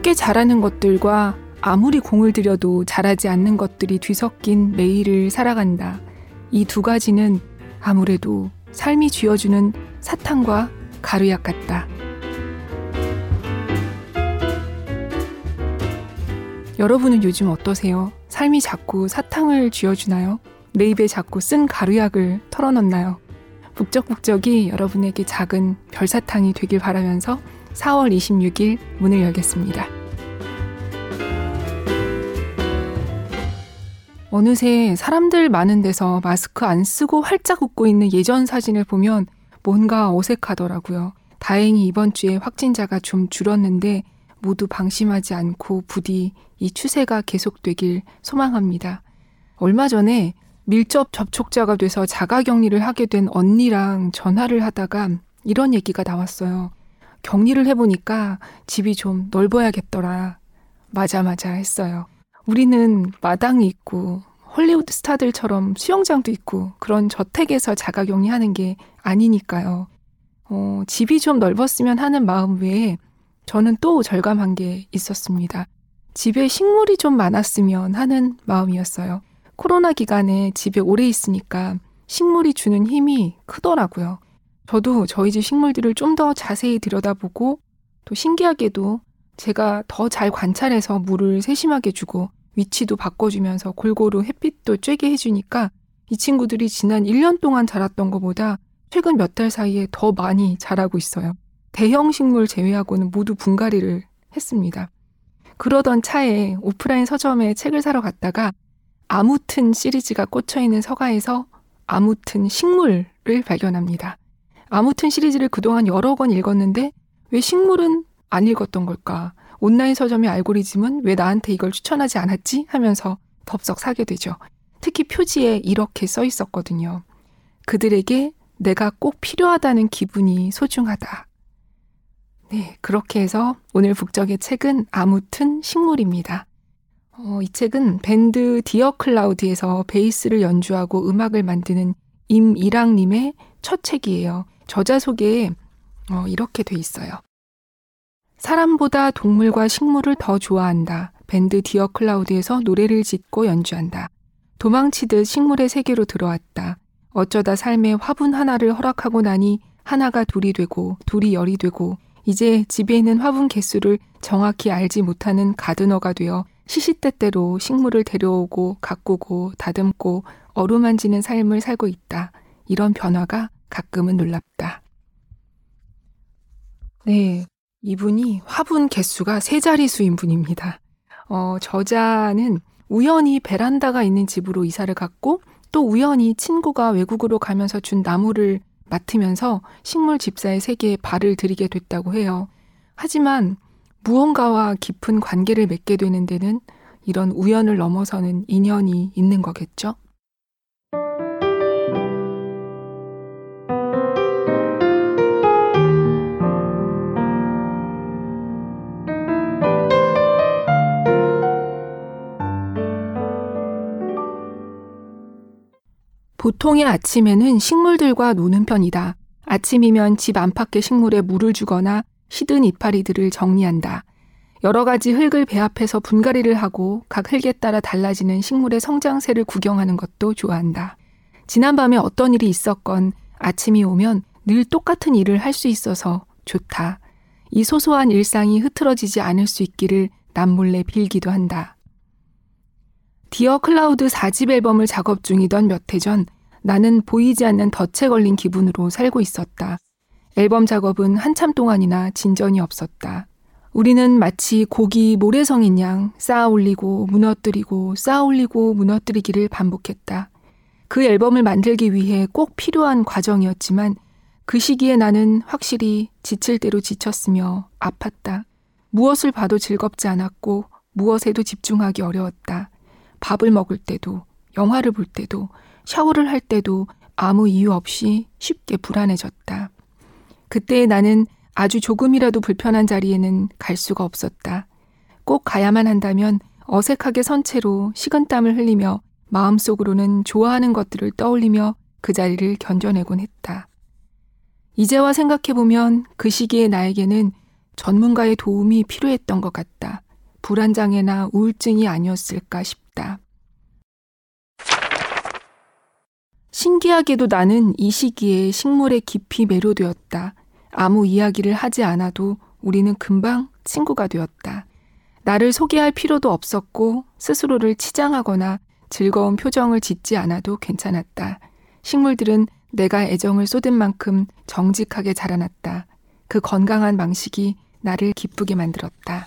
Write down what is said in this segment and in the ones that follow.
쉽게 자라는 것들과 아무리 공을 들여도 자라지 않는 것들이 뒤섞인 매일을 살아간다. 이 두 가지는 아무래도 삶이 쥐어주는 사탕과 가루약 같다. 여러분은 요즘 어떠세요? 삶이 자꾸 사탕을 쥐어주나요? 내 입에 자꾸 쓴 가루약을 털어넣나요? 북적북적이 여러분에게 작은 별사탕이 되길 바라면서 4월 26일 문을 열겠습니다. 어느새 사람들 많은 데서 마스크 안 쓰고 활짝 웃고 있는 예전 사진을 보면 뭔가 어색하더라고요. 다행히 이번 주에 확진자가 좀 줄었는데 모두 방심하지 않고 부디 이 추세가 계속되길 소망합니다. 얼마 전에 밀접 접촉자가 돼서 자가 격리를 하게 된 언니랑 전화를 하다가 이런 얘기가 나왔어요. 격리를 해보니까 집이 좀 넓어야겠더라. 맞아, 맞아 했어요. 우리는 마당이 있고 헐리우드 스타들처럼 수영장도 있고 그런 저택에서 자가 격리하는 게 아니니까요. 어, 집이 좀 넓었으면 하는 마음 외에 저는 또 절감한 게 있었습니다. 집에 식물이 좀 많았으면 하는 마음이었어요. 코로나 기간에 집에 오래 있으니까 식물이 주는 힘이 크더라고요. 저도 저희 집 식물들을 좀 더 자세히 들여다보고 또 신기하게도 제가 더 잘 관찰해서 물을 세심하게 주고 위치도 바꿔주면서 골고루 햇빛도 쬐게 해주니까 이 친구들이 지난 1년 동안 자랐던 것보다 최근 몇 달 사이에 더 많이 자라고 있어요. 대형 식물 제외하고는 모두 분갈이를 했습니다. 그러던 차에 오프라인 서점에 책을 사러 갔다가 아무튼 시리즈가 꽂혀 있는 서가에서 아무튼 식물을 발견합니다. 아무튼 시리즈를 그동안 여러 권 읽었는데 왜 식물은 안 읽었던 걸까? 온라인 서점의 알고리즘은 왜 나한테 이걸 추천하지 않았지? 하면서 덥석 사게 되죠. 특히 표지에 이렇게 써 있었거든요. 그들에게 내가 꼭 필요하다는 기분이 소중하다. 네, 그렇게 해서 오늘 북적의 책은 아무튼 식물입니다. 어, 이 책은 밴드 디어 클라우드에서 베이스를 연주하고 음악을 만드는 임이랑님의 첫 책이에요. 저자 소개에 어, 이렇게 돼 있어요. 사람보다 동물과 식물을 더 좋아한다. 밴드 디어 클라우드에서 노래를 짓고 연주한다. 도망치듯 식물의 세계로 들어왔다. 어쩌다 삶에 화분 하나를 허락하고 나니 하나가 둘이 되고 둘이 열이 되고 이제 집에 있는 화분 개수를 정확히 알지 못하는 가드너가 되어 시시때때로 식물을 데려오고 가꾸고 다듬고 어루만지는 삶을 살고 있다. 이런 변화가 가끔은 놀랍다. 네. 이분이 화분 개수가 세 자리수인 분입니다. 어, 저자는 우연히 베란다가 있는 집으로 이사를 갔고 또 우연히 친구가 외국으로 가면서 준 나무를 맡으면서 식물 집사의 세계에 발을 들이게 됐다고 해요. 하지만 무언가와 깊은 관계를 맺게 되는 데는 이런 우연을 넘어서는 인연이 있는 거겠죠? 보통의 아침에는 식물들과 노는 편이다. 아침이면 집 안팎의 식물에 물을 주거나 시든 이파리들을 정리한다. 여러 가지 흙을 배합해서 분갈이를 하고 각 흙에 따라 달라지는 식물의 성장세를 구경하는 것도 좋아한다. 지난밤에 어떤 일이 있었건 아침이 오면 늘 똑같은 일을 할 수 있어서 좋다. 이 소소한 일상이 흐트러지지 않을 수 있기를 남몰래 빌기도 한다. 디어 클라우드 4집 앨범을 작업 중이던 몇 해 전 나는 보이지 않는 덫에 걸린 기분으로 살고 있었다. 앨범 작업은 한참 동안이나 진전이 없었다. 우리는 마치 곡이 모래성인 양 쌓아 올리고 무너뜨리고 쌓아 올리고 무너뜨리기를 반복했다. 그 앨범을 만들기 위해 꼭 필요한 과정이었지만 그 시기에 나는 확실히 지칠 대로 지쳤으며 아팠다. 무엇을 봐도 즐겁지 않았고 무엇에도 집중하기 어려웠다. 밥을 먹을 때도, 영화를 볼 때도, 샤워를 할 때도 아무 이유 없이 쉽게 불안해졌다. 그때 나는 아주 조금이라도 불편한 자리에는 갈 수가 없었다. 꼭 가야만 한다면 어색하게 선 채로 식은땀을 흘리며 마음속으로는 좋아하는 것들을 떠올리며 그 자리를 견뎌내곤 했다. 이제와 생각해보면 그 시기에 나에게는 전문가의 도움이 필요했던 것 같다. 불안장애나 우울증이 아니었을까 싶다. 신기하게도 나는 이 시기에 식물에 깊이 매료되었다. 아무 이야기를 하지 않아도 우리는 금방 친구가 되었다. 나를 소개할 필요도 없었고 스스로를 치장하거나 즐거운 표정을 짓지 않아도 괜찮았다. 식물들은 내가 애정을 쏟은 만큼 정직하게 자라났다. 그 건강한 방식이 나를 기쁘게 만들었다.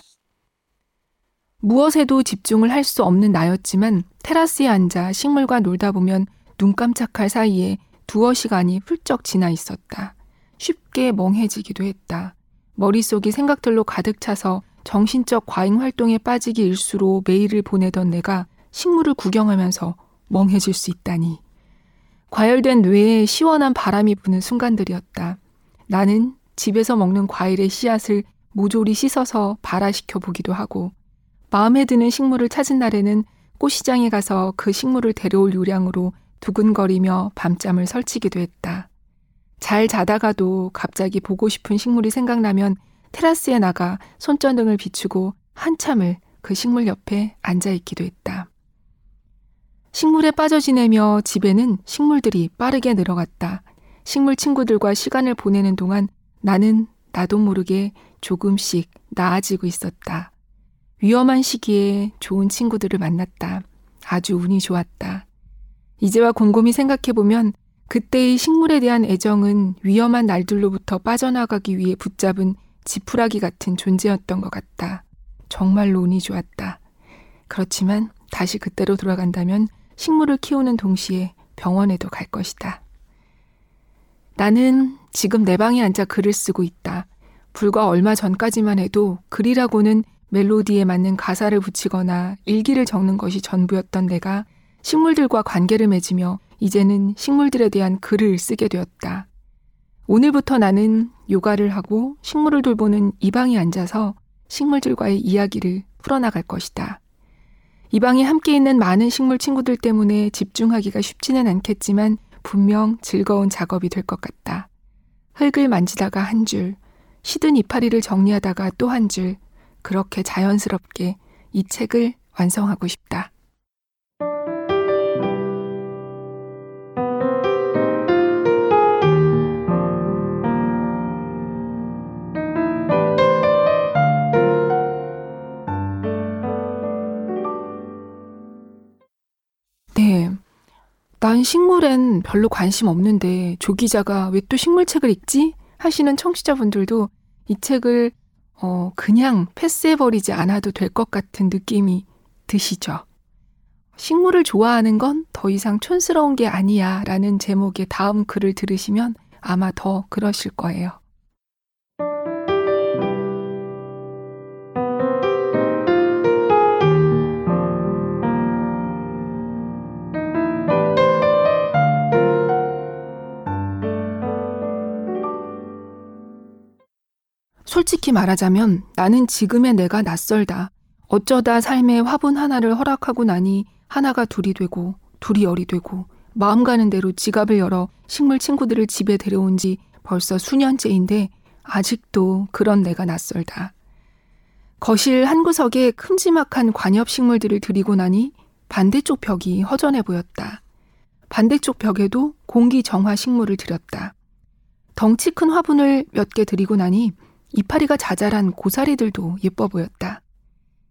무엇에도 집중을 할 수 없는 나였지만 테라스에 앉아 식물과 놀다 보면 눈 깜짝할 사이에 두어 시간이 훌쩍 지나 있었다. 쉽게 멍해지기도 했다. 머릿속이 생각들로 가득 차서 정신적 과잉 활동에 빠지기 일수로 메일을 보내던 내가 식물을 구경하면서 멍해질 수 있다니. 과열된 뇌에 시원한 바람이 부는 순간들이었다. 나는 집에서 먹는 과일의 씨앗을 모조리 씻어서 발화시켜 보기도 하고, 마음에 드는 식물을 찾은 날에는 꽃시장에 가서 그 식물을 데려올 요량으로 두근거리며 밤잠을 설치기도 했다. 잘 자다가도 갑자기 보고 싶은 식물이 생각나면 테라스에 나가 손전등을 비추고 한참을 그 식물 옆에 앉아 있기도 했다. 식물에 빠져 지내며 집에는 식물들이 빠르게 늘어갔다. 식물 친구들과 시간을 보내는 동안 나는 나도 모르게 조금씩 나아지고 있었다. 위험한 시기에 좋은 친구들을 만났다. 아주 운이 좋았다. 이제와 곰곰이 생각해보면 그때의 식물에 대한 애정은 위험한 날들로부터 빠져나가기 위해 붙잡은 지푸라기 같은 존재였던 것 같다. 정말로 운이 좋았다. 그렇지만 다시 그때로 돌아간다면 식물을 키우는 동시에 병원에도 갈 것이다. 나는 지금 내 방에 앉아 글을 쓰고 있다. 불과 얼마 전까지만 해도 글이라고는 멜로디에 맞는 가사를 붙이거나 일기를 적는 것이 전부였던 내가 식물들과 관계를 맺으며 이제는 식물들에 대한 글을 쓰게 되었다. 오늘부터 나는 요가를 하고 식물을 돌보는 이 방에 앉아서 식물들과의 이야기를 풀어나갈 것이다. 이 방에 함께 있는 많은 식물 친구들 때문에 집중하기가 쉽지는 않겠지만 분명 즐거운 작업이 될 것 같다. 흙을 만지다가 한 줄, 시든 이파리를 정리하다가 또 한 줄, 그렇게 자연스럽게 이 책을 완성하고 싶다. 난 식물엔 별로 관심 없는데 조 기자가 왜 또 식물책을 읽지? 하시는 청취자분들도 이 책을 어, 그냥 패스해버리지 않아도 될 것 같은 느낌이 드시죠? 식물을 좋아하는 건 더 이상 촌스러운 게 아니야 라는 제목의 다음 글을 들으시면 아마 더 그러실 거예요. 솔직히 말하자면 나는 지금의 내가 낯설다. 어쩌다 삶의 화분 하나를 허락하고 나니 하나가 둘이 되고 둘이 열이 되고 마음 가는 대로 지갑을 열어 식물 친구들을 집에 데려온 지 벌써 수년째인데 아직도 그런 내가 낯설다. 거실 한 구석에 큼지막한 관엽 식물들을 들이고 나니 반대쪽 벽이 허전해 보였다. 반대쪽 벽에도 공기 정화 식물을 들였다. 덩치 큰 화분을 몇 개 들이고 나니 이파리가 자잘한 고사리들도 예뻐 보였다.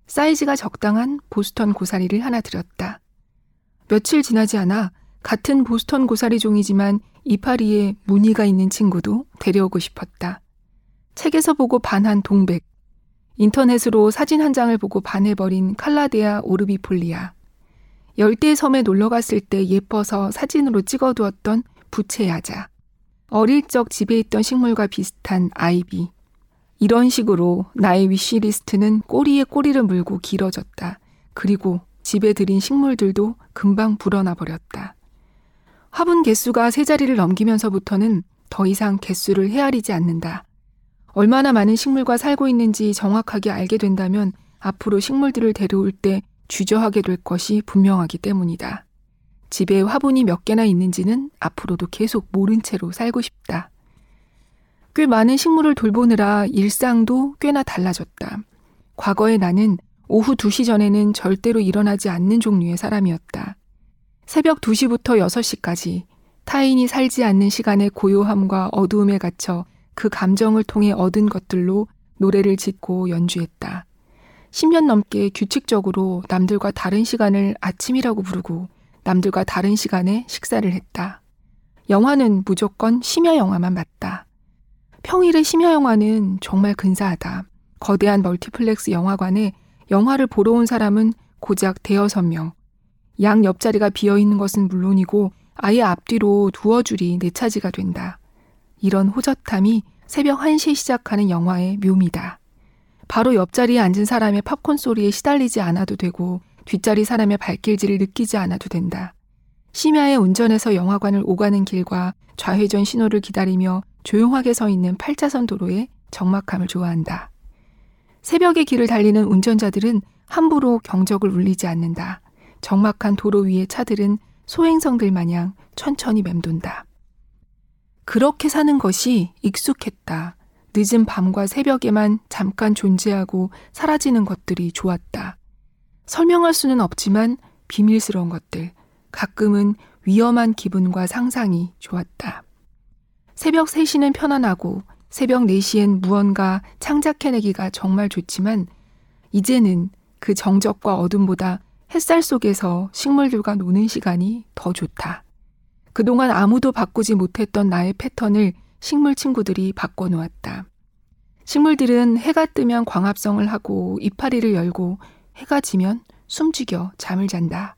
사이즈가 적당한 보스턴 고사리를 하나 들였다. 며칠 지나지 않아 같은 보스턴 고사리 종이지만 이파리에 무늬가 있는 친구도 데려오고 싶었다. 책에서 보고 반한 동백, 인터넷으로 사진 한 장을 보고 반해버린 칼라데아 오르비폴리아, 열대 섬에 놀러 갔을 때 예뻐서 사진으로 찍어두었던 부채야자, 어릴 적 집에 있던 식물과 비슷한 아이비, 이런 식으로 나의 위시리스트는 꼬리에 꼬리를 물고 길어졌다. 그리고 집에 들인 식물들도 금방 불어나 버렸다. 화분 개수가 세 자리를 넘기면서부터는 더 이상 개수를 헤아리지 않는다. 얼마나 많은 식물과 살고 있는지 정확하게 알게 된다면 앞으로 식물들을 데려올 때 주저하게 될 것이 분명하기 때문이다. 집에 화분이 몇 개나 있는지는 앞으로도 계속 모른 채로 살고 싶다. 꽤 많은 식물을 돌보느라 일상도 꽤나 달라졌다. 과거의 나는 오후 2시 전에는 절대로 일어나지 않는 종류의 사람이었다. 새벽 2시부터 6시까지 타인이 살지 않는 시간의 고요함과 어두움에 갇혀 그 감정을 통해 얻은 것들로 노래를 짓고 연주했다. 10년 넘게 규칙적으로 남들과 다른 시간을 아침이라고 부르고 남들과 다른 시간에 식사를 했다. 영화는 무조건 심야 영화만 봤다. 평일의 심야 영화는 정말 근사하다. 거대한 멀티플렉스 영화관에 영화를 보러 온 사람은 고작 대여섯 명. 양 옆자리가 비어 있는 것은 물론이고 아예 앞뒤로 두어 줄이 내 차지가 된다. 이런 호젓함이 새벽 1시에 시작하는 영화의 묘미다. 바로 옆자리에 앉은 사람의 팝콘 소리에 시달리지 않아도 되고 뒷자리 사람의 발길질을 느끼지 않아도 된다. 심야에 운전해서 영화관을 오가는 길과 좌회전 신호를 기다리며 조용하게 서 있는 8차선 도로의 적막함을 좋아한다. 새벽에 길을 달리는 운전자들은 함부로 경적을 울리지 않는다. 적막한 도로 위의 차들은 소행성들 마냥 천천히 맴돈다. 그렇게 사는 것이 익숙했다. 늦은 밤과 새벽에만 잠깐 존재하고 사라지는 것들이 좋았다. 설명할 수는 없지만 비밀스러운 것들, 가끔은 위험한 기분과 상상이 좋았다. 새벽 3시는 편안하고 새벽 4시엔 무언가 창작해내기가 정말 좋지만 이제는 그 정적과 어둠보다 햇살 속에서 식물들과 노는 시간이 더 좋다. 그동안 아무도 바꾸지 못했던 나의 패턴을 식물 친구들이 바꿔놓았다. 식물들은 해가 뜨면 광합성을 하고 이파리를 열고 해가 지면 숨죽여 잠을 잔다.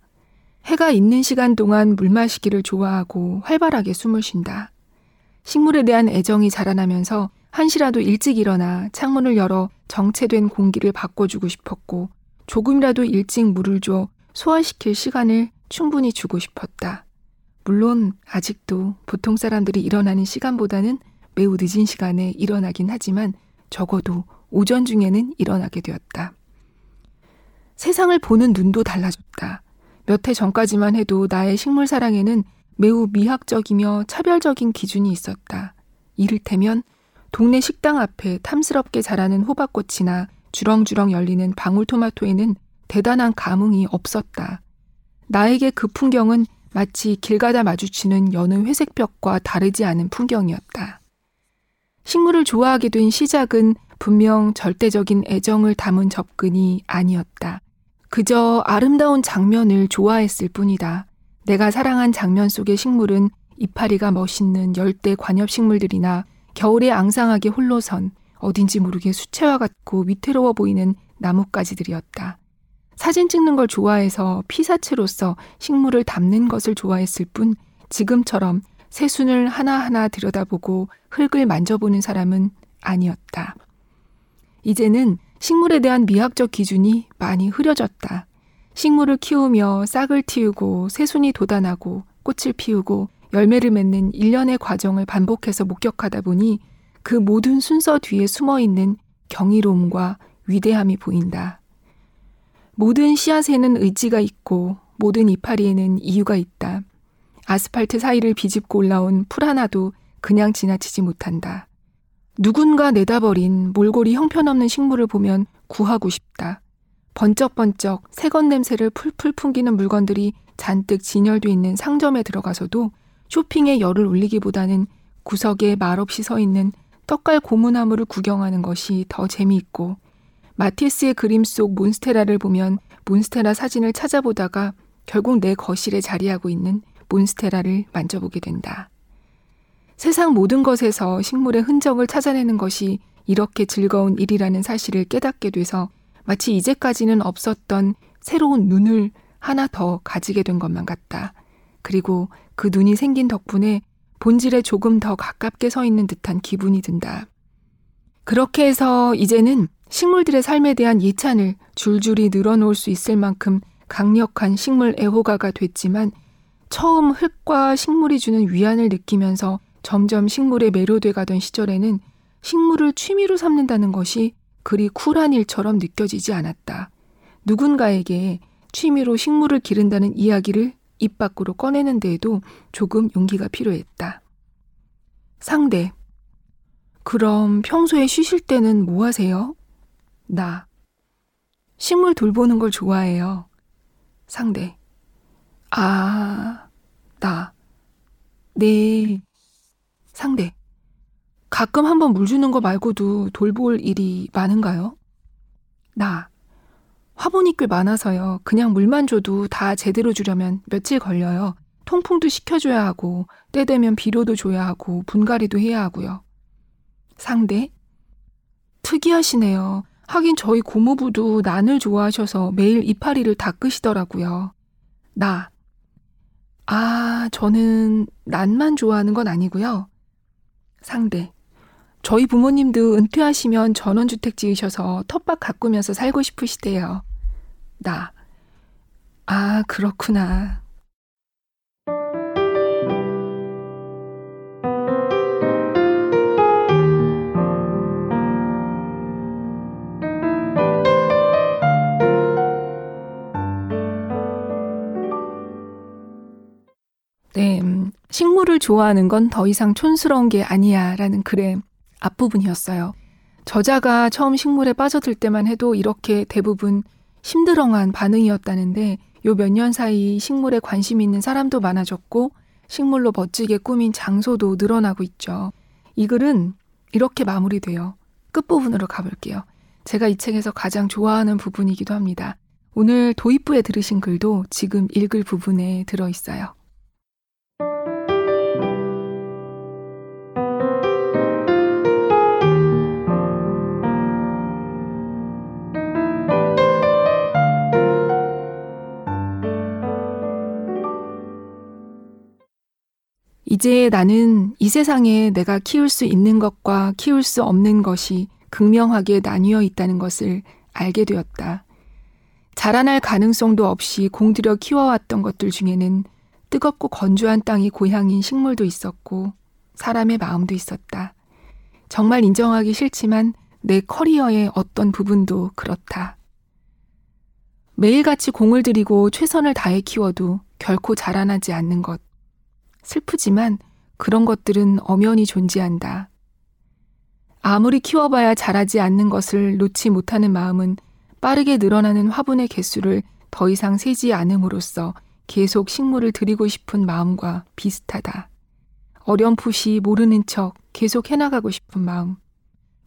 해가 있는 시간 동안 물 마시기를 좋아하고 활발하게 숨을 쉰다. 식물에 대한 애정이 자라나면서 한시라도 일찍 일어나 창문을 열어 정체된 공기를 바꿔주고 싶었고 조금이라도 일찍 물을 줘 소화시킬 시간을 충분히 주고 싶었다. 물론 아직도 보통 사람들이 일어나는 시간보다는 매우 늦은 시간에 일어나긴 하지만 적어도 오전 중에는 일어나게 되었다. 세상을 보는 눈도 달라졌다. 몇 해 전까지만 해도 나의 식물 사랑에는 매우 미학적이며 차별적인 기준이 있었다. 이를테면 동네 식당 앞에 탐스럽게 자라는 호박꽃이나 주렁주렁 열리는 방울토마토에는 대단한 감흥이 없었다. 나에게 그 풍경은 마치 길 가다 마주치는 여느 회색 벽과 다르지 않은 풍경이었다. 식물을 좋아하게 된 시작은 분명 절대적인 애정을 담은 접근이 아니었다. 그저 아름다운 장면을 좋아했을 뿐이다. 내가 사랑한 장면 속의 식물은 이파리가 멋있는 열대 관엽식물들이나 겨울에 앙상하게 홀로선 어딘지 모르게 수채화 같고 위태로워 보이는 나뭇가지들이었다. 사진 찍는 걸 좋아해서 피사체로서 식물을 담는 것을 좋아했을 뿐 지금처럼 새순을 하나하나 들여다보고 흙을 만져보는 사람은 아니었다. 이제는 식물에 대한 미학적 기준이 많이 흐려졌다. 식물을 키우며 싹을 틔우고 새순이 돋아나고 꽃을 피우고 열매를 맺는 일련의 과정을 반복해서 목격하다 보니 그 모든 순서 뒤에 숨어 있는 경이로움과 위대함이 보인다. 모든 씨앗에는 의지가 있고 모든 이파리에는 이유가 있다. 아스팔트 사이를 비집고 올라온 풀 하나도 그냥 지나치지 못한다. 누군가 내다버린 몰골이 형편없는 식물을 보면 구하고 싶다. 번쩍번쩍 새것 냄새를 풀풀 풍기는 물건들이 잔뜩 진열돼 있는 상점에 들어가서도 쇼핑에 열을 올리기보다는 구석에 말없이 서 있는 떡갈 고무나무를 구경하는 것이 더 재미있고 마티스의 그림 속 몬스테라를 보면 몬스테라 사진을 찾아보다가 결국 내 거실에 자리하고 있는 몬스테라를 만져보게 된다. 세상 모든 것에서 식물의 흔적을 찾아내는 것이 이렇게 즐거운 일이라는 사실을 깨닫게 돼서 마치 이제까지는 없었던 새로운 눈을 하나 더 가지게 된 것만 같다. 그리고 그 눈이 생긴 덕분에 본질에 조금 더 가깝게 서 있는 듯한 기분이 든다. 그렇게 해서 이제는 식물들의 삶에 대한 예찬을 줄줄이 늘어놓을 수 있을 만큼 강력한 식물 애호가가 됐지만 처음 흙과 식물이 주는 위안을 느끼면서 점점 식물에 매료돼 가던 시절에는 식물을 취미로 삼는다는 것이 그리 쿨한 일처럼 느껴지지 않았다. 누군가에게 취미로 식물을 기른다는 이야기를 입 밖으로 꺼내는 데에도 조금 용기가 필요했다. 상대. 그럼 평소에 쉬실 때는 뭐 하세요? 나. 식물 돌보는 걸 좋아해요. 상대. 아, 나. 네. 상대. 가끔 한번 물 주는 거 말고도 돌볼 일이 많은가요? 나. 화분이 꽤 많아서요. 그냥 물만 줘도 다 제대로 주려면 며칠 걸려요. 통풍도 시켜줘야 하고, 때 되면 비료도 줘야 하고, 분갈이도 해야 하고요. 상대? 특이하시네요. 하긴 저희 고모부도 난을 좋아하셔서 매일 이파리를 닦으시더라고요. 나. 아, 저는 난만 좋아하는 건 아니고요. 상대. 저희 부모님도 은퇴하시면 전원주택 지으셔서 텃밭 가꾸면서 살고 싶으시대요. 나. 아, 그렇구나. 네, 음, 식물을 좋아하는 건 더 이상 촌스러운 게 아니야 라는 글의 앞부분이었어요. 저자가 처음 식물에 빠져들 때만 해도 이렇게 대부분 힘들어한 반응이었다는데 요 몇 년 사이 식물에 관심 있는 사람도 많아졌고 식물로 멋지게 꾸민 장소도 늘어나고 있죠. 이 글은 이렇게 마무리돼요. 끝부분으로 가볼게요. 제가 이 책에서 가장 좋아하는 부분이기도 합니다. 오늘 도입부에 들으신 글도 지금 읽을 부분에 들어 있어요. 이제 나는 이 세상에 내가 키울 수 있는 것과 키울 수 없는 것이 극명하게 나뉘어 있다는 것을 알게 되었다. 자라날 가능성도 없이 공들여 키워왔던 것들 중에는 뜨겁고 건조한 땅이 고향인 식물도 있었고 사람의 마음도 있었다. 정말 인정하기 싫지만 내 커리어의 어떤 부분도 그렇다. 매일같이 공을 들이고 최선을 다해 키워도 결코 자라나지 않는 것. 슬프지만 그런 것들은 엄연히 존재한다. 아무리 키워봐야 자라지 않는 것을 놓지 못하는 마음은 빠르게 늘어나는 화분의 개수를 더 이상 세지 않음으로써 계속 식물을 들이고 싶은 마음과 비슷하다. 어렴풋이 모르는 척 계속 해나가고 싶은 마음.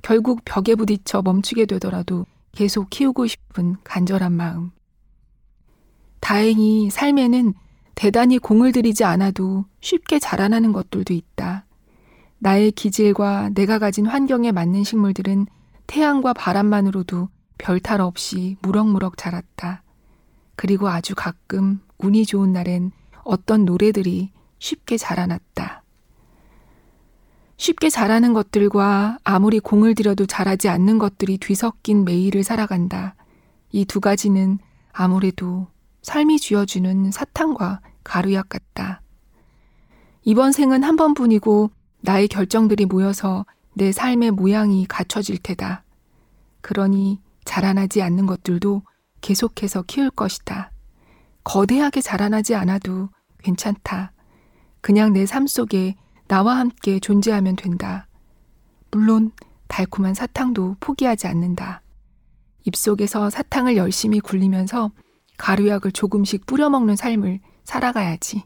결국 벽에 부딪혀 멈추게 되더라도 계속 키우고 싶은 간절한 마음. 다행히 삶에는 대단히 공을 들이지 않아도 쉽게 자라나는 것들도 있다. 나의 기질과 내가 가진 환경에 맞는 식물들은 태양과 바람만으로도 별탈 없이 무럭무럭 자랐다. 그리고 아주 가끔 운이 좋은 날엔 어떤 노래들이 쉽게 자라났다. 쉽게 자라는 것들과 아무리 공을 들여도 자라지 않는 것들이 뒤섞인 매일을 살아간다. 이 두 가지는 아무래도 삶이 쥐어주는 사탕과 가루약 같다. 이번 생은 한 번뿐이고 나의 결정들이 모여서 내 삶의 모양이 갖춰질 테다. 그러니 자라나지 않는 것들도 계속해서 키울 것이다. 거대하게 자라나지 않아도 괜찮다. 그냥 내 삶 속에 나와 함께 존재하면 된다. 물론 달콤한 사탕도 포기하지 않는다. 입속에서 사탕을 열심히 굴리면서 가루약을 조금씩 뿌려먹는 삶을 살아가야지.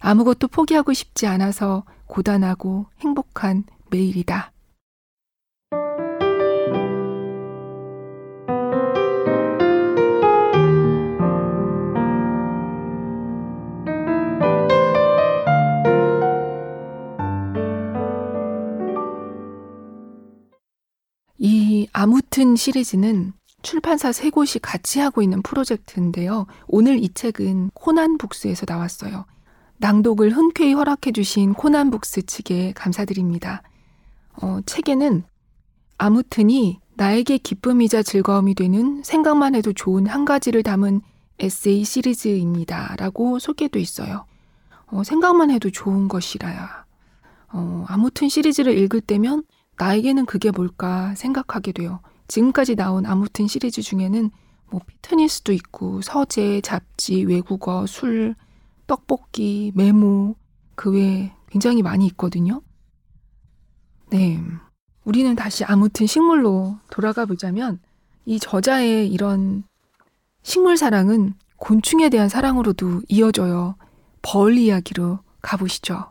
아무것도 포기하고 싶지 않아서 고단하고 행복한 매일이다. 이 아무튼 시리즈는 출판사 세 곳이 같이 하고 있는 프로젝트인데요. 오늘 이 책은 코난북스에서 나왔어요. 낭독을 흔쾌히 허락해 주신 코난북스 측에 감사드립니다. 어, 책에는 아무튼이 나에게 기쁨이자 즐거움이 되는 생각만 해도 좋은 한 가지를 담은 에세이 시리즈입니다. 라고 소개도 있어요. 어, 생각만 해도 좋은 것이라야. 어, 아무튼 시리즈를 읽을 때면 나에게는 그게 뭘까 생각하게 돼요. 지금까지 나온 아무튼 시리즈 중에는 뭐 피트니스도 있고 서재, 잡지, 외국어, 술, 떡볶이, 메모 그 외에 굉장히 많이 있거든요. 네. 우리는 다시 아무튼 식물로 돌아가 보자면 이 저자의 이런 식물 사랑은 곤충에 대한 사랑으로도 이어져요. 벌 이야기로 가보시죠.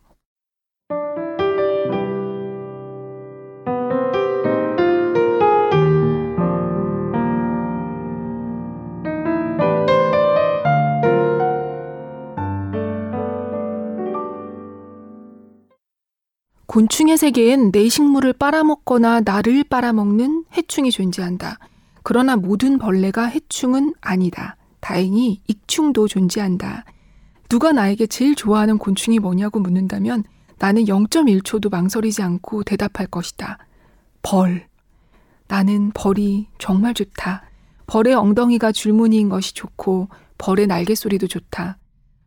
곤충의 세계엔 내 식물을 빨아먹거나 나를 빨아먹는 해충이 존재한다. 그러나 모든 벌레가 해충은 아니다. 다행히 익충도 존재한다. 누가 나에게 제일 좋아하는 곤충이 뭐냐고 묻는다면 나는 0.1초도 망설이지 않고 대답할 것이다. 벌. 나는 벌이 정말 좋다. 벌의 엉덩이가 줄무늬인 것이 좋고 벌의 날개 소리도 좋다.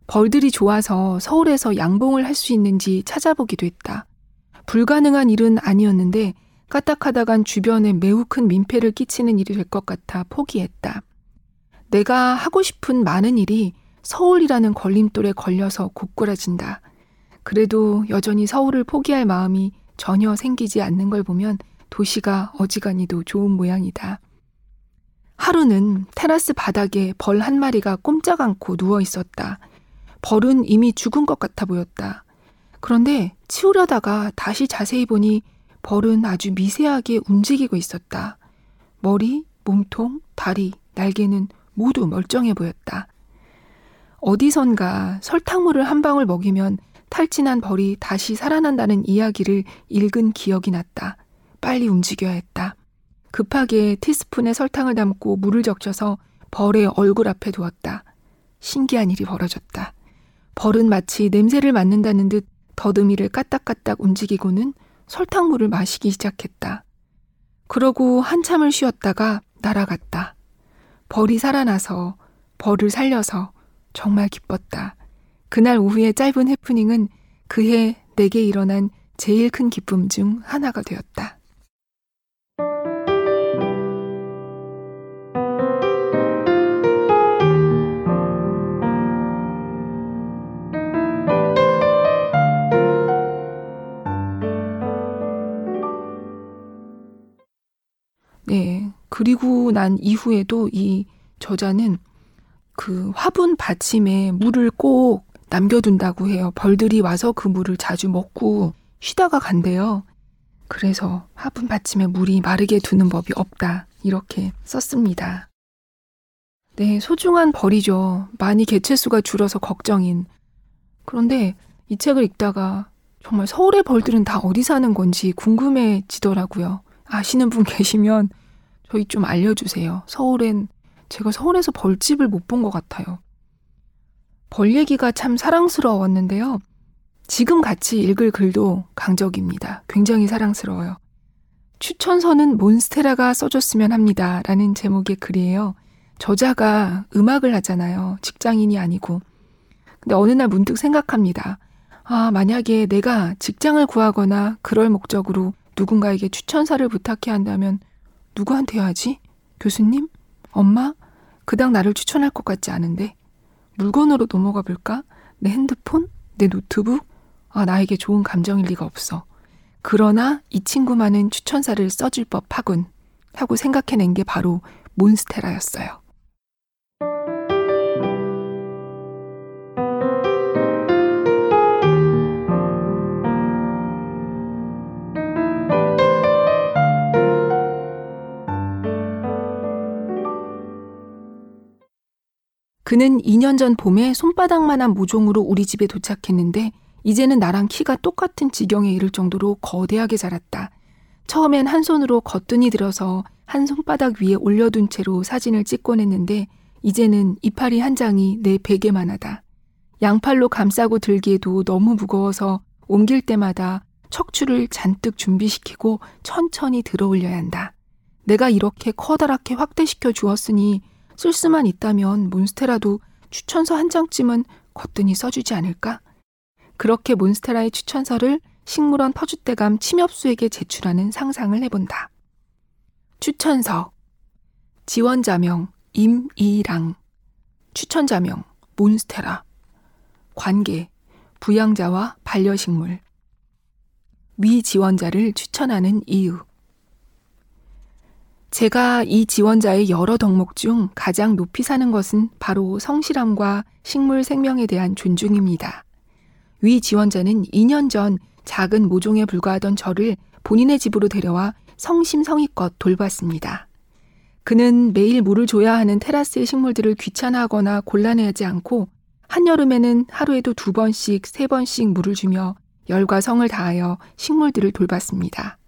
벌들이 좋아서 서울에서 양봉을 할 수 있는지 찾아보기도 했다. 불가능한 일은 아니었는데 까딱하다간 주변에 매우 큰 민폐를 끼치는 일이 될 것 같아 포기했다. 내가 하고 싶은 많은 일이 서울이라는 걸림돌에 걸려서 고꾸라진다. 그래도 여전히 서울을 포기할 마음이 전혀 생기지 않는 걸 보면 도시가 어지간히도 좋은 모양이다. 하루는 테라스 바닥에 벌 한 마리가 꼼짝 않고 누워 있었다. 벌은 이미 죽은 것 같아 보였다. 그런데 치우려다가 다시 자세히 보니 벌은 아주 미세하게 움직이고 있었다. 머리, 몸통, 다리, 날개는 모두 멀쩡해 보였다. 어디선가 설탕물을 한 방울 먹이면 탈진한 벌이 다시 살아난다는 이야기를 읽은 기억이 났다. 빨리 움직여야 했다. 급하게 티스푼에 설탕을 담고 물을 적셔서 벌의 얼굴 앞에 두었다. 신기한 일이 벌어졌다. 벌은 마치 냄새를 맡는다는 듯 더듬이를 까딱까딱 움직이고는 설탕물을 마시기 시작했다. 그러고 한참을 쉬었다가 날아갔다. 벌이 살아나서 벌을 살려서 정말 기뻤다. 그날 오후의 짧은 해프닝은 그해 내게 일어난 제일 큰 기쁨 중 하나가 되었다. 그리고 난 이후에도 이 저자는 그 화분 받침에 물을 꼭 남겨둔다고 해요. 벌들이 와서 그 물을 자주 먹고 쉬다가 간대요. 그래서 화분 받침에 물이 마르게 두는 법이 없다. 이렇게 썼습니다. 네, 소중한 벌이죠. 많이 개체수가 줄어서 걱정인. 그런데 이 책을 읽다가 정말 서울의 벌들은 다 어디 사는 건지 궁금해지더라고요. 아시는 분 계시면 저희 좀 알려주세요. 서울엔 제가 서울에서 벌집을 못 본 것 같아요. 벌 얘기가 참 사랑스러웠는데요. 지금 같이 읽을 글도 강적입니다. 굉장히 사랑스러워요. 추천서는 몬스테라가 써줬으면 합니다. 라는 제목의 글이에요. 저자가 음악을 하잖아요. 직장인이 아니고. 근데 어느 날 문득 생각합니다. 아, 만약에 내가 직장을 구하거나 그럴 목적으로 누군가에게 추천사를 부탁해야 한다면 누구한테 해야지? 교수님? 엄마? 그닥 나를 추천할 것 같지 않은데. 물건으로 넘어가 볼까? 내 핸드폰? 내 노트북? 아, 나에게 좋은 감정일 리가 없어. 그러나 이 친구만은 추천사를 써줄 법하군. 하고 생각해낸 게 바로 몬스테라였어요. 그는 2년 전 봄에 손바닥만한 모종으로 우리 집에 도착했는데 이제는 나랑 키가 똑같은 지경에 이를 정도로 거대하게 자랐다. 처음엔 한 손으로 거뜬히 들어서 한 손바닥 위에 올려둔 채로 사진을 찍곤 했는데 이제는 이파리 한 장이 내 베개만 하다. 양팔로 감싸고 들기에도 너무 무거워서 옮길 때마다 척추를 잔뜩 준비시키고 천천히 들어 올려야 한다. 내가 이렇게 커다랗게 확대시켜 주었으니 쓸 수만 있다면 몬스테라도 추천서 한 장쯤은 거뜬히 써주지 않을까? 그렇게 몬스테라의 추천서를 식물원 터줏대감 침엽수에게 제출하는 상상을 해본다. 추천서. 지원자명 임이랑. 추천자명 몬스테라. 관계. 부양자와 반려식물. 위 지원자를 추천하는 이유 제가 이 지원자의 여러 덕목 중 가장 높이 사는 것은 바로 성실함과 식물 생명에 대한 존중입니다. 위 지원자는 2년 전 작은 모종에 불과하던 저를 본인의 집으로 데려와 성심성의껏 돌봤습니다. 그는 매일 물을 줘야 하는 테라스의 식물들을 귀찮아하거나 곤란해하지 않고 한여름에는 하루에도 두 번씩, 세 번씩 물을 주며 열과 성을 다하여 식물들을 돌봤습니다.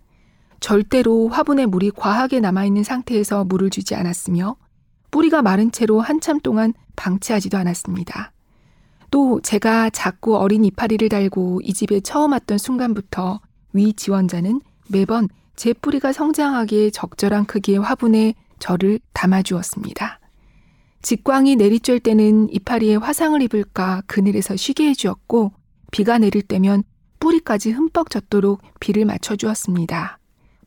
절대로 화분에 물이 과하게 남아있는 상태에서 물을 주지 않았으며 뿌리가 마른 채로 한참 동안 방치하지도 않았습니다. 또 제가 자꾸 어린 이파리를 달고 이 집에 처음 왔던 순간부터 위 지원자는 매번 제 뿌리가 성장하기에 적절한 크기의 화분에 저를 담아주었습니다. 직광이 내리쬐을 때는 이파리에 화상을 입을까 그늘에서 쉬게 해주었고 비가 내릴 때면 뿌리까지 흠뻑 젖도록 비를 맞춰주었습니다.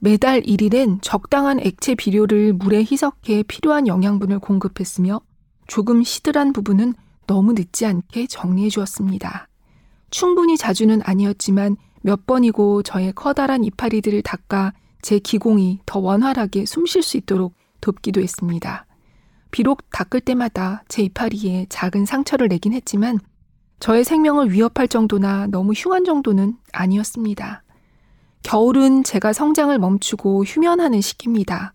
매달 1일엔 적당한 액체 비료를 물에 희석해 필요한 영양분을 공급했으며 조금 시들한 부분은 너무 늦지 않게 정리해 주었습니다. 충분히 자주는 아니었지만 몇 번이고 저의 커다란 이파리들을 닦아 제 기공이 더 원활하게 숨 쉴 수 있도록 돕기도 했습니다. 비록 닦을 때마다 제 이파리에 작은 상처를 내긴 했지만 저의 생명을 위협할 정도나 너무 흉한 정도는 아니었습니다. 겨울은 제가 성장을 멈추고 휴면하는 시기입니다.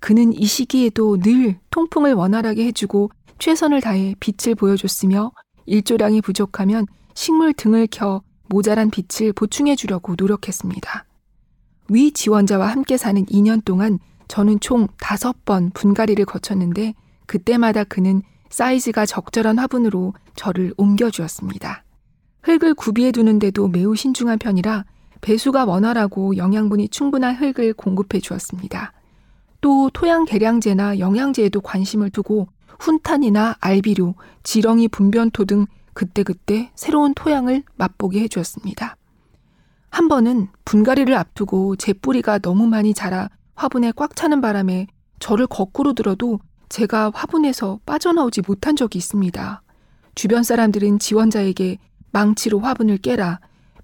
그는 이 시기에도 늘 통풍을 원활하게 해주고 최선을 다해 빛을 보여줬으며 일조량이 부족하면 식물 등을 켜 모자란 빛을 보충해 주려고 노력했습니다. 위 지원자와 함께 사는 2년 동안 저는 총 5번 분갈이를 거쳤는데 그때마다 그는 사이즈가 적절한 화분으로 저를 옮겨주었습니다. 흙을 구비해 두는데도 매우 신중한 편이라 배수가 원활하고 영양분이 충분한 흙을 공급해 주었습니다. 또 토양 개량제나 영양제에도 관심을 두고 훈탄이나 알비료, 지렁이 분변토 등 그때그때 새로운 토양을 맛보게 해주었습니다. 한 번은 분갈이를 앞두고 제 뿌리가 너무 많이 자라 화분에 꽉 차는 바람에 저를 거꾸로 들어도 제가 화분에서 빠져나오지 못한 적이 있습니다. 주변 사람들은 지원자에게 망치로 화분을 깨라,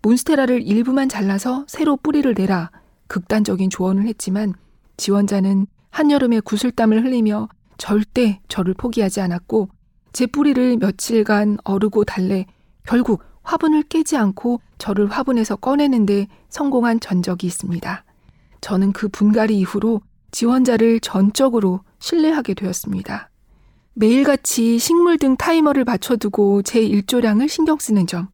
몬스테라를 일부만 잘라서 새로 뿌리를 내라, 극단적인 조언을 했지만 지원자는 한여름에 구슬땀을 흘리며 절대 저를 포기하지 않았고 제 뿌리를 며칠간 어르고 달래 결국 화분을 깨지 않고 저를 화분에서 꺼내는데 성공한 전적이 있습니다. 저는 그 분갈이 이후로 지원자를 전적으로 신뢰하게 되었습니다. 매일같이 식물 등 타이머를 맞춰두고 제 일조량을 신경 쓰는 점,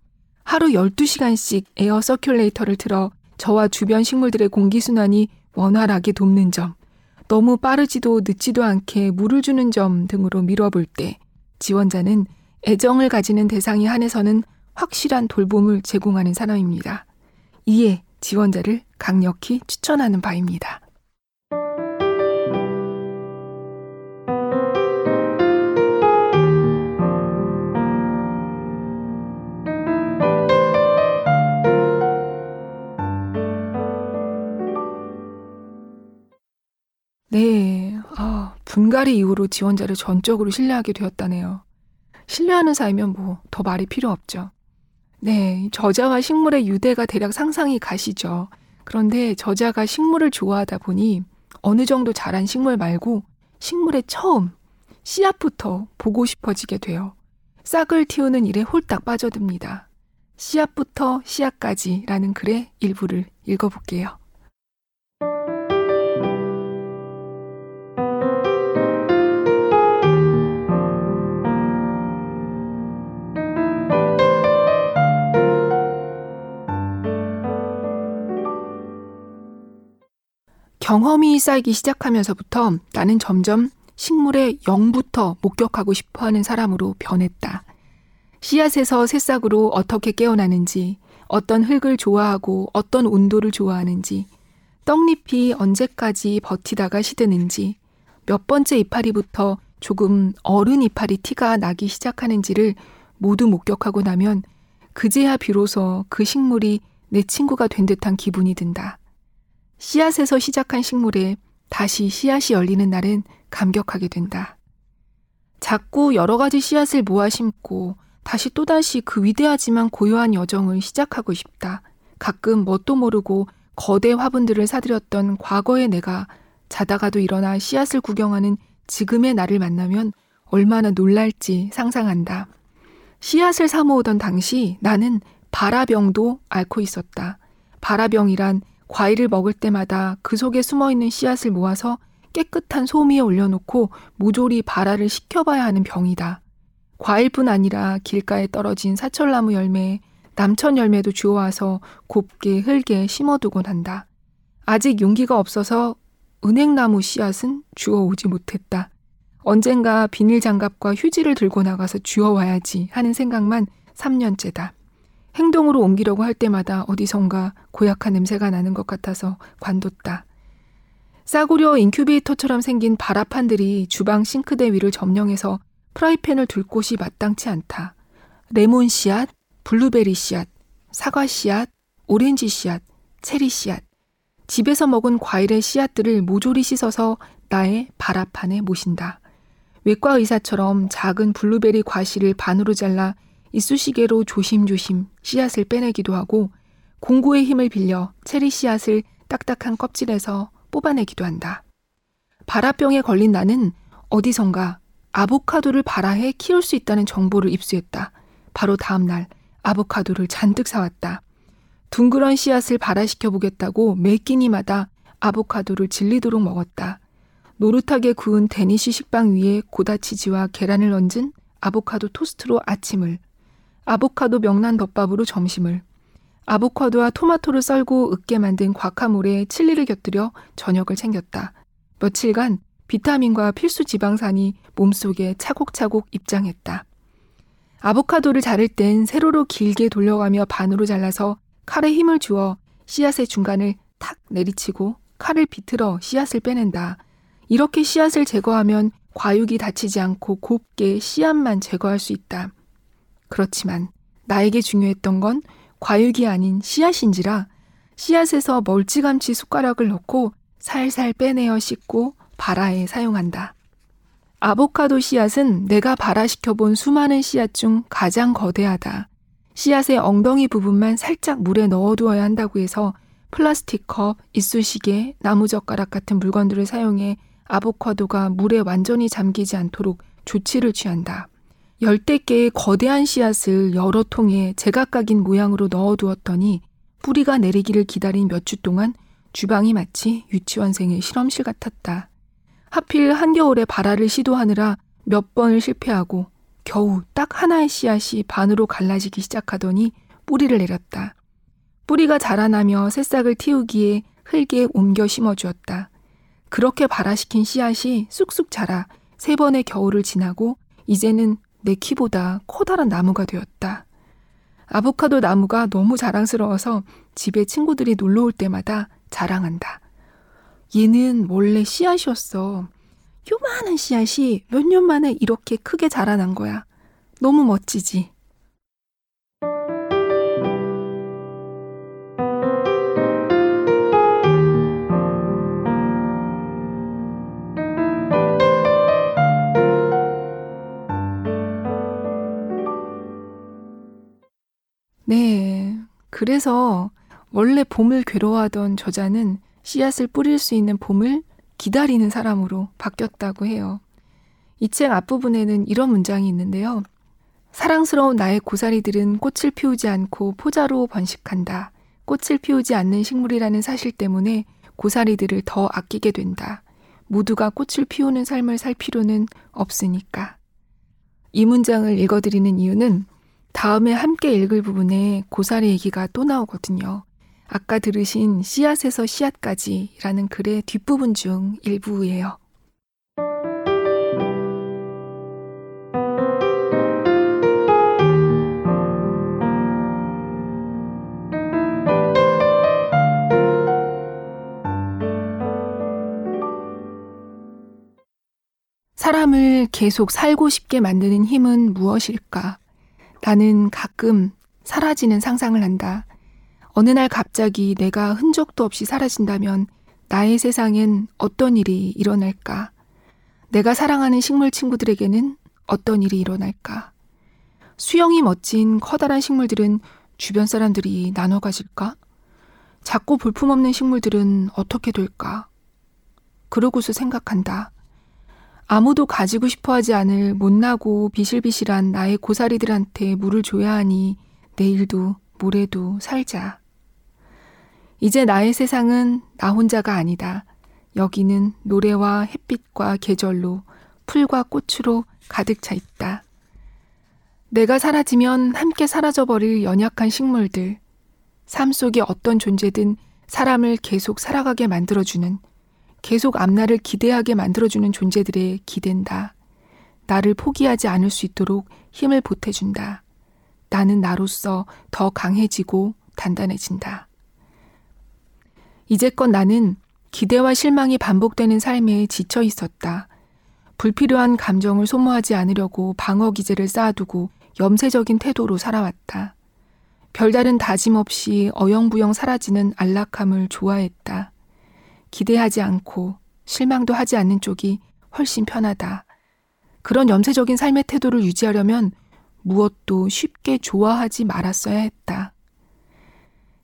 하루 12시간씩 air circulator를 틀어 저와 주변 식물들의 공기순환이 원활하게 돕는 점, 너무 빠르지도 늦지도 않게 물을 주는 점 등으로 미뤄볼 때 지원자는 애정을 가지는 대상에 한해서는 확실한 돌봄을 제공하는 사람입니다. 이에 지원자를 강력히 추천하는 바입니다. 분갈이 이후로 지원자를 전적으로 신뢰하게 되었다네요. 신뢰하는 사이면 뭐 더 말이 필요 없죠. 네, 저자와 식물의 유대가 대략 상상이 가시죠. 그런데 저자가 식물을 좋아하다 보니 어느 정도 자란 식물 말고 식물의 처음, 씨앗부터 보고 싶어지게 돼요. 싹을 틔우는 일에 홀딱 빠져듭니다. 씨앗부터 씨앗까지라는 글의 일부를 읽어볼게요. 경험이 쌓이기 시작하면서부터 나는 점점 식물의 영부터 목격하고 싶어 하는 사람으로 변했다. 씨앗에서 새싹으로 어떻게 깨어나는지, 어떤 흙을 좋아하고 어떤 온도를 좋아하는지, 떡잎이 언제까지 버티다가 시드는지, 몇 번째 이파리부터 조금 어른 이파리 티가 나기 시작하는지를 모두 목격하고 나면 그제야 비로소 그 식물이 내 친구가 된 듯한 기분이 든다. 씨앗에서 시작한 식물에 다시 씨앗이 열리는 날은 감격하게 된다. 자꾸 여러 가지 씨앗을 모아 심고 다시 또다시 그 위대하지만 고요한 여정을 시작하고 싶다. 가끔 뭣도 모르고 거대 화분들을 사들였던 과거의 내가 자다가도 일어나 씨앗을 구경하는 지금의 나를 만나면 얼마나 놀랄지 상상한다. 씨앗을 사모으던 당시 나는 바라병도 앓고 있었다. 바라병이란 과일을 먹을 때마다 그 속에 숨어 있는 씨앗을 모아서 깨끗한 솜 위에 올려놓고 모조리 발화를 시켜봐야 하는 병이다. 과일뿐 아니라 길가에 떨어진 사철나무 열매, 남천 열매도 주워와서 곱게 흙에 심어두곤 한다. 아직 용기가 없어서 은행나무 씨앗은 주워오지 못했다. 언젠가 비닐 장갑과 휴지를 들고 나가서 주워와야지 하는 생각만 3년째다. 행동으로 옮기려고 할 때마다 어디선가 고약한 냄새가 나는 것 같아서 관뒀다. 싸구려 인큐베이터처럼 생긴 발화판들이 주방 싱크대 위를 점령해서 프라이팬을 둘 곳이 마땅치 않다. 레몬 씨앗, 블루베리 씨앗, 사과 씨앗, 오렌지 씨앗, 체리 씨앗. 집에서 먹은 과일의 씨앗들을 모조리 씻어서 나의 발화판에 모신다. 외과 의사처럼 작은 블루베리 과실을 반으로 잘라 이쑤시개로 조심조심 씨앗을 빼내기도 하고 공구의 힘을 빌려 체리 씨앗을 딱딱한 껍질에서 뽑아내기도 한다. 발화병에 걸린 나는 어디선가 아보카도를 발화해 키울 수 있다는 정보를 입수했다. 바로 다음 날 아보카도를 잔뜩 사왔다. 둥그런 씨앗을 발화시켜 보겠다고 매 끼니마다 아보카도를 질리도록 먹었다. 노릇하게 구운 데니쉬 식빵 위에 고다치즈와 계란을 얹은 아보카도 토스트로 아침을, 아보카도 명란 덮밥으로 점심을, 아보카도와 토마토를 썰고 으깨 만든 과카몰에 칠리를 곁들여 저녁을 챙겼다. 며칠간 비타민과 필수 지방산이 몸속에 차곡차곡 입장했다. 아보카도를 자를 땐 세로로 길게 돌려가며 반으로 잘라서 칼에 힘을 주어 씨앗의 중간을 탁 내리치고 칼을 비틀어 씨앗을 빼낸다. 이렇게 씨앗을 제거하면 과육이 다치지 않고 곱게 씨앗만 제거할 수 있다. 그렇지만 나에게 중요했던 건 과육이 아닌 씨앗인지라 씨앗에서 멀찌감치 숟가락을 넣고 살살 빼내어 씻고 발화에 사용한다. 아보카도 씨앗은 내가 발화시켜본 수많은 씨앗 중 가장 거대하다. 씨앗의 엉덩이 부분만 살짝 물에 넣어두어야 한다고 해서 플라스틱 컵, 이쑤시개, 나무젓가락 같은 물건들을 사용해 아보카도가 물에 완전히 잠기지 않도록 조치를 취한다. 열대 개의 거대한 씨앗을 여러 통에 제각각인 모양으로 넣어두었더니 뿌리가 내리기를 기다린 몇 주 동안 주방이 마치 유치원생의 실험실 같았다. 하필 한겨울에 발화를 시도하느라 몇 번을 실패하고 겨우 딱 하나의 씨앗이 반으로 갈라지기 시작하더니 뿌리를 내렸다. 뿌리가 자라나며 새싹을 틔우기에 흙에 옮겨 심어주었다. 그렇게 발화시킨 씨앗이 쑥쑥 자라 세 번의 겨울을 지나고 이제는 내 키보다 커다란 나무가 되었다. 아보카도 나무가 너무 자랑스러워서 집에 친구들이 놀러 올 때마다 자랑한다. 얘는 원래 씨앗이었어. 요만한 씨앗이 몇 년 만에 이렇게 크게 자라난 거야. 너무 멋지지? 네. 그래서 원래 봄을 괴로워하던 저자는 씨앗을 뿌릴 수 있는 봄을 기다리는 사람으로 바뀌었다고 해요. 이 책 앞부분에는 이런 문장이 있는데요. 사랑스러운 나의 고사리들은 꽃을 피우지 않고 포자로 번식한다. 꽃을 피우지 않는 식물이라는 사실 때문에 고사리들을 더 아끼게 된다. 모두가 꽃을 피우는 삶을 살 필요는 없으니까. 이 문장을 읽어드리는 이유는 다음에 함께 읽을 부분에 고사리 얘기가 또 나오거든요. 아까 들으신 씨앗에서 씨앗까지라는 글의 뒷부분 중 일부예요. 사람을 계속 살고 싶게 만드는 힘은 무엇일까? 나는 가끔 사라지는 상상을 한다. 어느 날 갑자기 내가 흔적도 없이 사라진다면 나의 세상엔 어떤 일이 일어날까? 내가 사랑하는 식물 친구들에게는 어떤 일이 일어날까? 수영이 멋진 커다란 식물들은 주변 사람들이 나눠 가질까? 작고 볼품없는 식물들은 어떻게 될까? 그러고서 생각한다. 아무도 가지고 싶어 하지 않을 못나고 비실비실한 나의 고사리들한테 물을 줘야 하니 내일도 모레도 살자. 이제 나의 세상은 나 혼자가 아니다. 여기는 노래와 햇빛과 계절로 풀과 꽃으로 가득 차 있다. 내가 사라지면 함께 사라져버릴 연약한 식물들, 삶 속의 어떤 존재든 사람을 계속 살아가게 만들어주는, 계속 앞날을 기대하게 만들어주는 존재들에 기댄다. 나를 포기하지 않을 수 있도록 힘을 보태준다. 나는 나로서 더 강해지고 단단해진다. 이제껏 나는 기대와 실망이 반복되는 삶에 지쳐 있었다. 불필요한 감정을 소모하지 않으려고 방어 기제를 쌓아두고 염세적인 태도로 살아왔다. 별다른 다짐 없이 어영부영 사라지는 안락함을 좋아했다. 기대하지 않고 실망도 하지 않는 쪽이 훨씬 편하다. 그런 염세적인 삶의 태도를 유지하려면 무엇도 쉽게 좋아하지 말았어야 했다.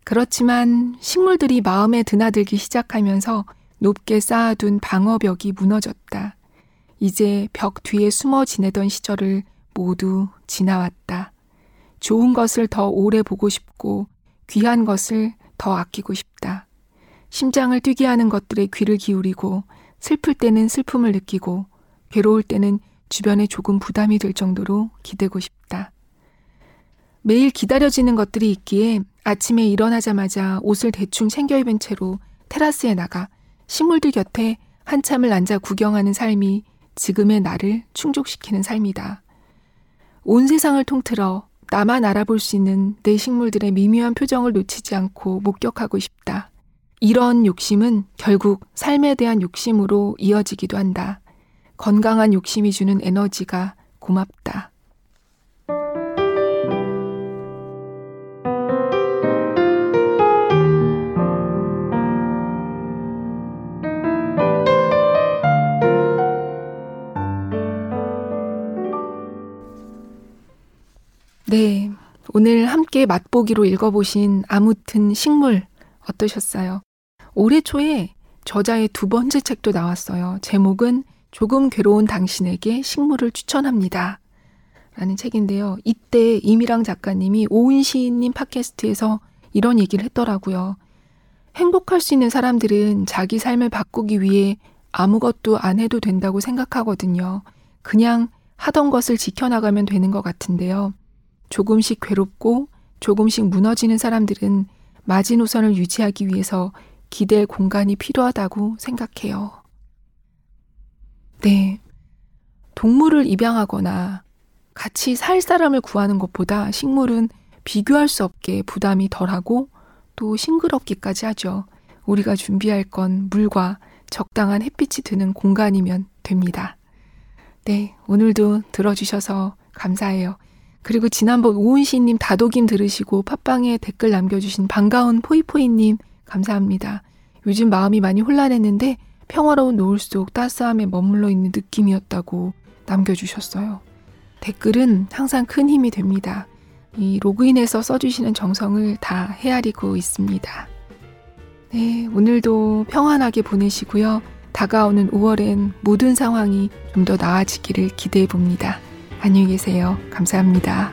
그렇지만 식물들이 마음에 드나들기 시작하면서 높게 쌓아둔 방어벽이 무너졌다. 이제 벽 뒤에 숨어 지내던 시절을 모두 지나왔다. 좋은 것을 더 오래 보고 싶고 귀한 것을 더 아끼고 싶다. 심장을 뛰게 하는 것들에 귀를 기울이고 슬플 때는 슬픔을 느끼고 괴로울 때는 주변에 조금 부담이 될 정도로 기대고 싶다. 매일 기다려지는 것들이 있기에 아침에 일어나자마자 옷을 대충 챙겨 입은 채로 테라스에 나가 식물들 곁에 한참을 앉아 구경하는 삶이 지금의 나를 충족시키는 삶이다. 온 세상을 통틀어 나만 알아볼 수 있는 내 식물들의 미묘한 표정을 놓치지 않고 목격하고 싶다. 이런 욕심은 결국 삶에 대한 욕심으로 이어지기도 한다. 건강한 욕심이 주는 에너지가 고맙다. 네. 오늘 함께 맛보기로 읽어보신 아무튼 식물 어떠셨어요? 올해 초에 저자의 두 번째 책도 나왔어요. 제목은 조금 괴로운 당신에게 식물을 추천합니다. 라는 책인데요. 이때 이미랑 작가님이 오은 시인님 팟캐스트에서 이런 얘기를 했더라고요. 행복할 수 있는 사람들은 자기 삶을 바꾸기 위해 아무것도 안 해도 된다고 생각하거든요. 그냥 하던 것을 지켜나가면 되는 것 같은데요. 조금씩 괴롭고 조금씩 무너지는 사람들은 마지노선을 유지하기 위해서 기댈 공간이 필요하다고 생각해요. 네. 동물을 입양하거나 같이 살 사람을 구하는 것보다 식물은 비교할 수 없게 부담이 덜하고 또 싱그럽기까지 하죠. 우리가 준비할 건 물과 적당한 햇빛이 드는 공간이면 됩니다. 네, 오늘도 들어주셔서 감사해요. 그리고 지난번 오은시님 다독임 들으시고 팟빵에 댓글 남겨주신 반가운 포이포이님 감사합니다. 요즘 마음이 많이 혼란했는데 평화로운 노을 속 따스함에 머물러 있는 느낌이었다고 남겨주셨어요. 댓글은 항상 큰 힘이 됩니다. 이 로그인해서 써주시는 정성을 다 헤아리고 있습니다. 네, 오늘도 평안하게 보내시고요. 다가오는 5월엔 모든 상황이 좀 더 나아지기를 기대해 봅니다. 안녕히 계세요. 감사합니다.